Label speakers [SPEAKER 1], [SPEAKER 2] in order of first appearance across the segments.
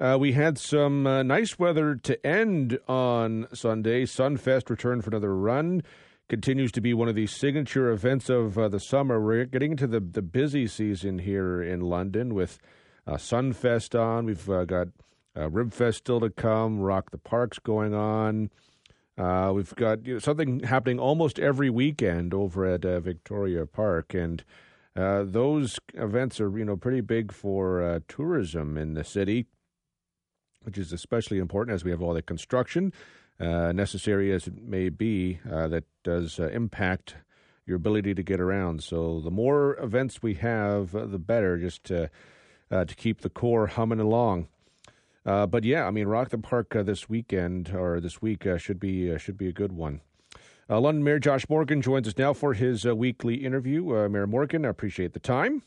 [SPEAKER 1] Uh, we had some uh, nice weather to end on Sunday. Sunfest returned for another run. Continues to be one of the signature events of uh, the summer. We're getting into the, the busy season here in London with uh, Sunfest on. We've uh, got uh, Ribfest still to come, Rock the Parks going on. We've got you know, something happening almost every weekend over at Victoria Park. And those events are, you know, pretty big for tourism in the city which is especially important as we have all the construction, uh, necessary as it may be, uh, that does uh, impact your ability to get around. So the more events we have, uh, the better, just to, uh, to keep the core humming along. Uh, but yeah, I mean, Rock the Park this weekend or this week should be should be a good one. London Mayor Josh Morgan joins us now for his weekly interview. Mayor Morgan, I appreciate the time.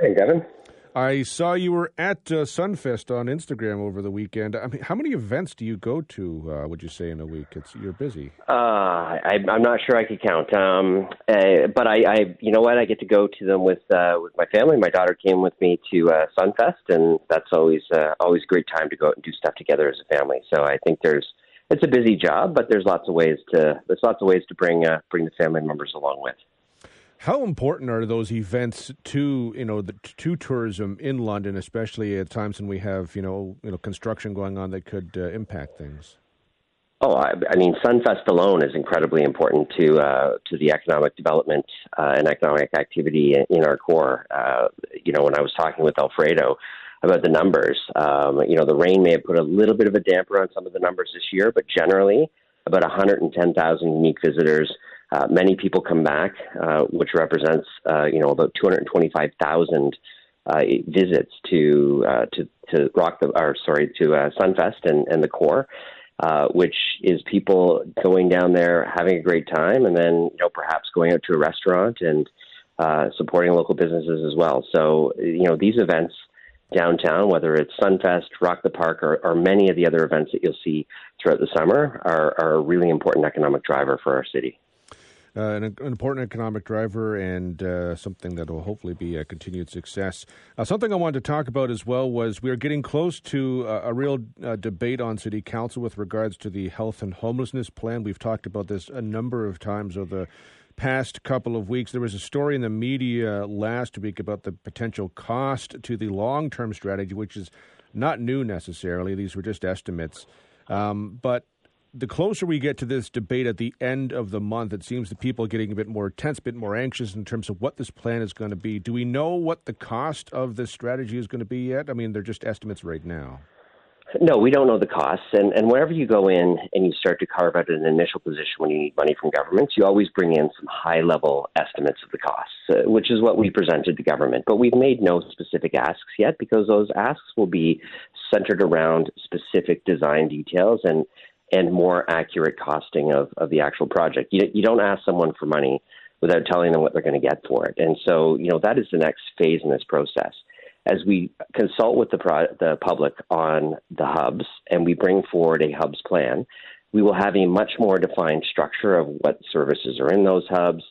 [SPEAKER 2] Hey, Devon.
[SPEAKER 1] I saw you were at uh, Sunfest on Instagram over the weekend. I mean, how many events do you go to? Uh, would you say in a week? It's you're busy.
[SPEAKER 2] Uh, I, I'm not sure I could count. Um, uh, but I, I, you know what? I get to go to them with uh, with my family. My daughter came with me to uh, Sunfest, and that's always uh, always a great time to go out and do stuff together as a family. So I think there's it's a busy job, but there's lots of ways to there's lots of ways to bring bring the family members along with.
[SPEAKER 1] How important are those events to you know the, to tourism in London, especially at times when we have you know you know construction going on that could uh, impact things?
[SPEAKER 2] Oh, I, I, mean, Sunfest alone is incredibly important to uh, to the economic development uh, and economic activity in, our core. Uh, you know, when I was talking with Alfredo about the numbers, um, you know, the rain may have put a little bit of a damper on some of the numbers this year, but generally, about 110,000 unique visitors uh, many people come back, uh, which represents uh, you know about 225,000 uh, visits to uh, to to Rock the or sorry to uh, Sunfest and, and the core, which is people going down there having a great time, and then you know perhaps going out to a restaurant and supporting local businesses as well. So you know these events downtown, whether it's Sunfest, Rock the Park, or, or many of the other events that you'll see throughout the summer, are, are a really important economic driver for our city
[SPEAKER 1] uh, an, an, important economic driver and uh, something that will hopefully be a continued success. Uh, something I wanted to talk about as well was we are getting close to a real uh, debate on City Council with regards to the health and homelessness plan. We've talked about this a number of times over the past couple of weeks. There was a story in the media last week about the potential cost to the long term strategy, which is not new necessarily. These were just estimates. Um, but the closer we get to this debate at the end of the month, it seems that people are getting a bit more tense, a bit more anxious in terms of what this plan is going to be. Do we know what the cost of this strategy is going to be yet? I mean, they're just estimates right now.
[SPEAKER 2] No, we don't know the costs. And, and whenever you go in and you start to carve out an initial position when you need money from governments, you always bring in some high level estimates of the costs, uh, which is what we presented to government. But we've made no specific asks yet because those asks will be centered around specific design details and and more accurate costing of, of the actual project. You, you don't ask someone for money without telling them what they're going to get for it. And so, you know, that is the next phase in this process. As we consult with the, pro- the public on the hubs and we bring forward a hubs plan, we will have a much more defined structure of what services are in those hubs,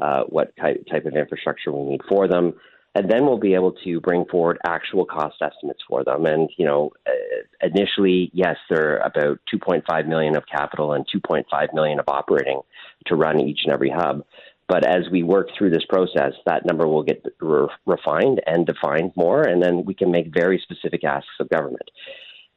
[SPEAKER 2] uh, what type, type of infrastructure we need for them, and then we'll be able to bring forward actual cost estimates for them. And you know, uh, initially, yes, they're about 2.5 million of capital and 2.5 million of operating to run each and every hub. But as we work through this process, that number will get re- refined and defined more, and then we can make very specific asks of government.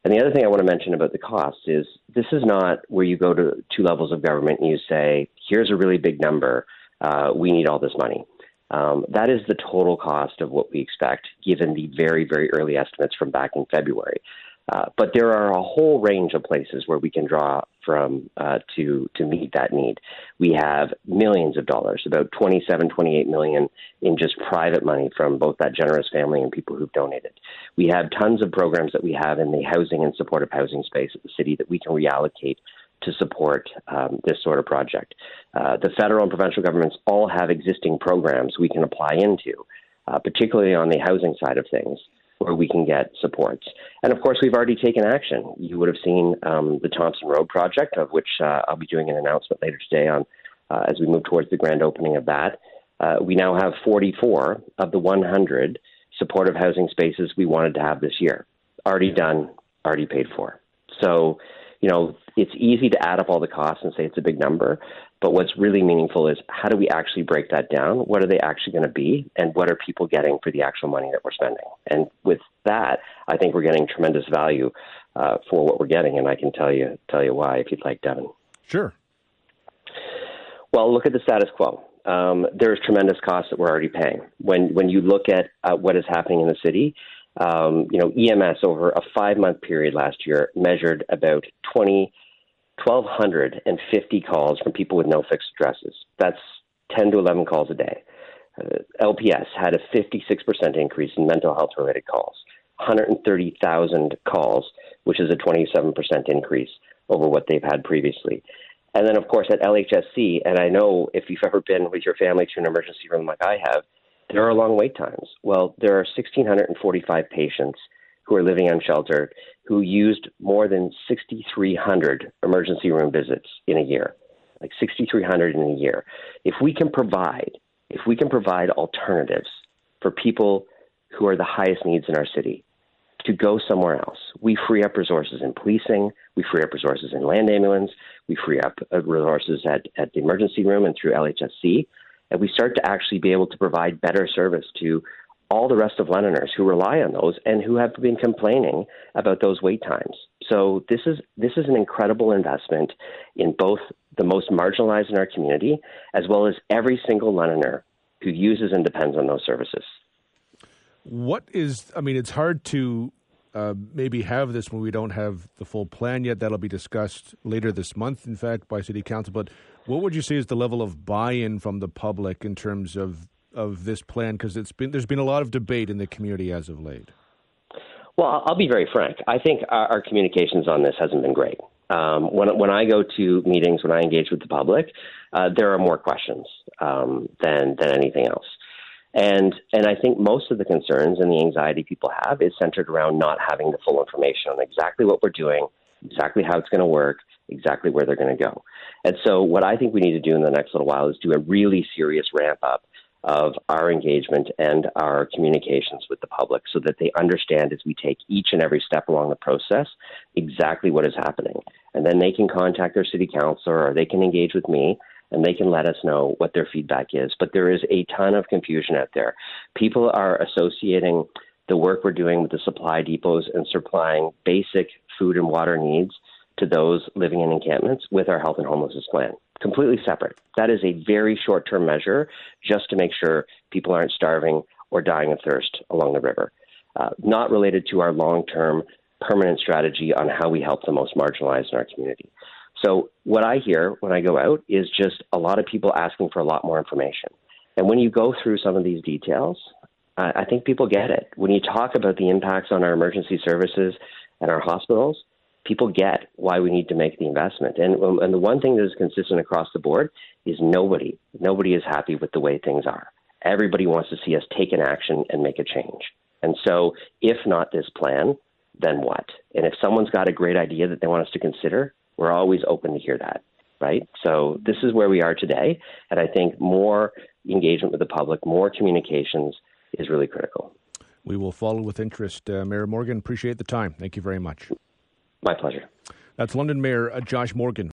[SPEAKER 2] And the other thing I want to mention about the cost is this is not where you go to two levels of government and you say, here's a really big number, uh, we need all this money. Um, that is the total cost of what we expect, given the very, very early estimates from back in February. Uh, but there are a whole range of places where we can draw from uh, to to meet that need. We have millions of dollars, about 27, 28 million in just private money from both that generous family and people who've donated. We have tons of programs that we have in the housing and supportive housing space at the city that we can reallocate to support um, this sort of project. Uh, the federal and provincial governments all have existing programs we can apply into, uh, particularly on the housing side of things, where we can get supports. And of course, we've already taken action. You would have seen um, the Thompson Road project, of which uh, I'll be doing an announcement later today on uh, as we move towards the grand opening of that. Uh, we now have 44 of the 100 supportive housing spaces we wanted to have this year. already done, already paid for. So, you know, it's easy to add up all the costs and say it's a big number, but what's really meaningful is how do we actually break that down? What are they actually going to be, and what are people getting for the actual money that we're spending? And with that, I think we're getting tremendous value uh, for what we're getting, and I can tell you tell you why if you'd like, Devon.
[SPEAKER 1] Sure.
[SPEAKER 2] Well, look at the status quo. Um, there's tremendous costs that we're already paying. When when you look at uh, what is happening in the city, um, you know, EMS over a five month period last year measured about 20, 1,250 calls from people with no fixed addresses. That's 10 to 11 calls a day. Uh, LPS had a 56% increase in mental health related calls, 130,000 calls, which is a 27% increase over what they've had previously. And then, of course, at LHSC, and I know if you've ever been with your family to an emergency room like I have, there are long wait times. Well, there are 1,645 patients who are living unsheltered who used more than 6,300 emergency room visits in a year, like 6,300 in a year. If we can provide, if we can provide alternatives for people who are the highest needs in our city to go somewhere else, we free up resources in policing, we free up resources in land ambulance, we free up uh, resources at, at the emergency room and through LHSC and we start to actually be able to provide better service to all the rest of Londoners who rely on those and who have been complaining about those wait times. So this is this is an incredible investment in both the most marginalized in our community as well as every single Londoner who uses and depends on those services.
[SPEAKER 1] What is I mean it's hard to uh, maybe have this when we don't have the full plan yet. That'll be discussed later this month, in fact, by City Council. But what would you say is the level of buy-in from the public in terms of of this plan? Because it's been there's been a lot of debate in the community as of late.
[SPEAKER 2] Well, I'll be very frank. I think our, our communications on this hasn't been great. Um, when when I go to meetings, when I engage with the public, uh, there are more questions um, than than anything else. And and I think most of the concerns and the anxiety people have is centered around not having the full information on exactly what we're doing, exactly how it's going to work, exactly where they're going to go. And so, what I think we need to do in the next little while is do a really serious ramp up of our engagement and our communications with the public so that they understand as we take each and every step along the process exactly what is happening. And then they can contact their city councilor or they can engage with me and they can let us know what their feedback is. But there is a ton of confusion out there. People are associating the work we're doing with the supply depots and supplying basic food and water needs to those living in encampments with our health and homelessness plan. Completely separate. That is a very short term measure just to make sure people aren't starving or dying of thirst along the river. Uh, not related to our long term permanent strategy on how we help the most marginalized in our community. So, what I hear when I go out is just a lot of people asking for a lot more information. And when you go through some of these details, I think people get it. When you talk about the impacts on our emergency services and our hospitals, people get why we need to make the investment. And, um, and the one thing that is consistent across the board is nobody, nobody is happy with the way things are. Everybody wants to see us take an action and make a change. And so, if not this plan, then what? And if someone's got a great idea that they want us to consider, we're always open to hear that, right? So this is where we are today. And I think more engagement with the public, more communications is really critical.
[SPEAKER 1] We will follow with interest. Uh, Mayor Morgan, appreciate the time. Thank you very much.
[SPEAKER 2] My pleasure.
[SPEAKER 1] That's London Mayor uh, Josh Morgan.